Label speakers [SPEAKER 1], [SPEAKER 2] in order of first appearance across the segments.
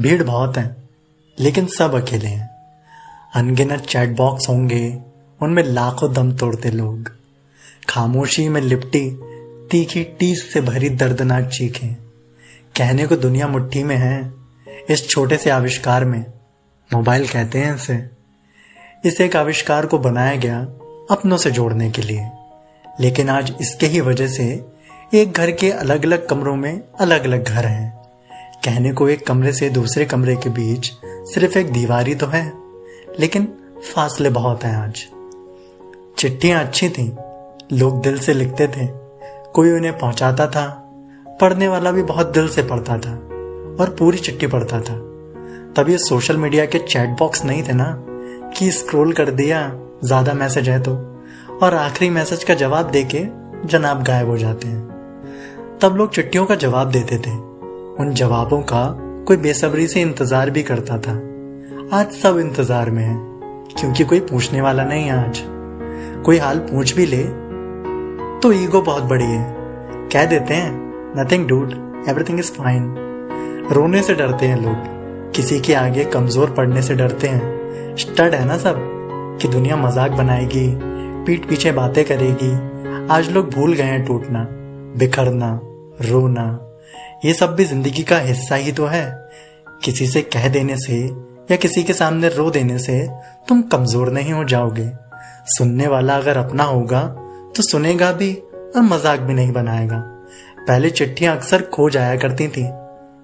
[SPEAKER 1] भीड़ बहुत है, लेकिन सब अकेले हैं। अनगिनत चैट बॉक्स होंगे, उनमें लाखों दम तोड़ते लोग। खामोशी में लिपटी, तीखी टीस से भरी दर्दनाक चीखें। कहने को दुनिया मुट्ठी में है, इस छोटे से आविष्कार में। मोबाइल कहते हैं इसे। इस एक आविष्कार को बनाया गया अपनों से जोड़ने के लिए। लेकिन आज इसके ही वजह से एक घर के अलग अलग कमरों में अलग अलग घर हैं। कहने को एक कमरे से दूसरे कमरे के बीच सिर्फ़ एक दीवारी तो है, लेकिन फासले बहुत हैं आज। चिट्ठियाँ अच्छी थी, लोग दिल से लिखते थे, कोई उन्हें पहुंचाता था, पढ़ने वाला भी बहुत दिल से पढ़ता था, और पूरी चिट्ठी पढ़ता था। तब ये सोशल मीडिया के चैट बॉक्स नहीं थे ना, कि स्क्रॉल कर दिया, ज़्यादा मैसेज है तो और आखिरी मैसेज का जवाब देके जनाब गायब हो जाते हैं। तब लोग चिट्ठियों का जवाब देते थे उन जवाबों का कोई बेसब्री से इंतज़ार भी करता था। आज सब इंतज़ार में है, क्योंकि कोई पूछने वाला नहीं है आज। कोई हाल पूछ भी ले तो ईगो बहुत बड़ी है। कह देते हैं nothing dude everything is fine रोने से डरते हैं लोग। किसी के आगे कमज़ोर पड़ने से डरते हैं। स्टड है ना सब, कि दुनिया मज़ाक बनाएगी, पीठ पीछे बातें करेगी। आज लोग भूल गए हैं टूटना, बिखरना, रोना। ये सब भी ज़िंदगी का हिस्सा ही तो है। किसी से कह देने से या किसी के सामने रो देने से तुम कमज़ोर नहीं हो जाओगे। सुनने वाला अगर अपना होगा तो सुनेगा भी और मज़ाक भी नहीं बनाएगा। पहले चिट्ठियाँ अक्सर खो जाया करती थी,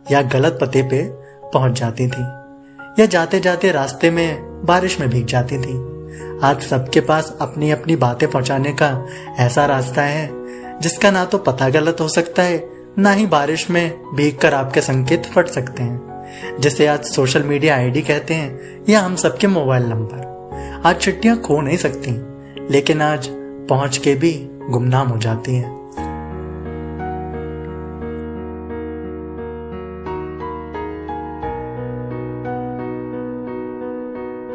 [SPEAKER 1] या गलत पते पे पहुँच जाती थी, या जाते जाते रास्ते में बारिश में भीग जाती थी। आज सबके पास अपनी अपनी बातें पहुँचाने का ऐसा रास्ता है, जिसका ना तो पता गलत हो सकता है ना ही बारिश में भीग कर आपके संकेत फट सकते हैं। जिसे आज सोशल मीडिया आईडी कहते हैं या हम सबके मोबाइल नंबर। आज छुट्टियाँ खो नहीं सकती, लेकिन आज पहुँच के भी गुमनाम हो जाती हैं।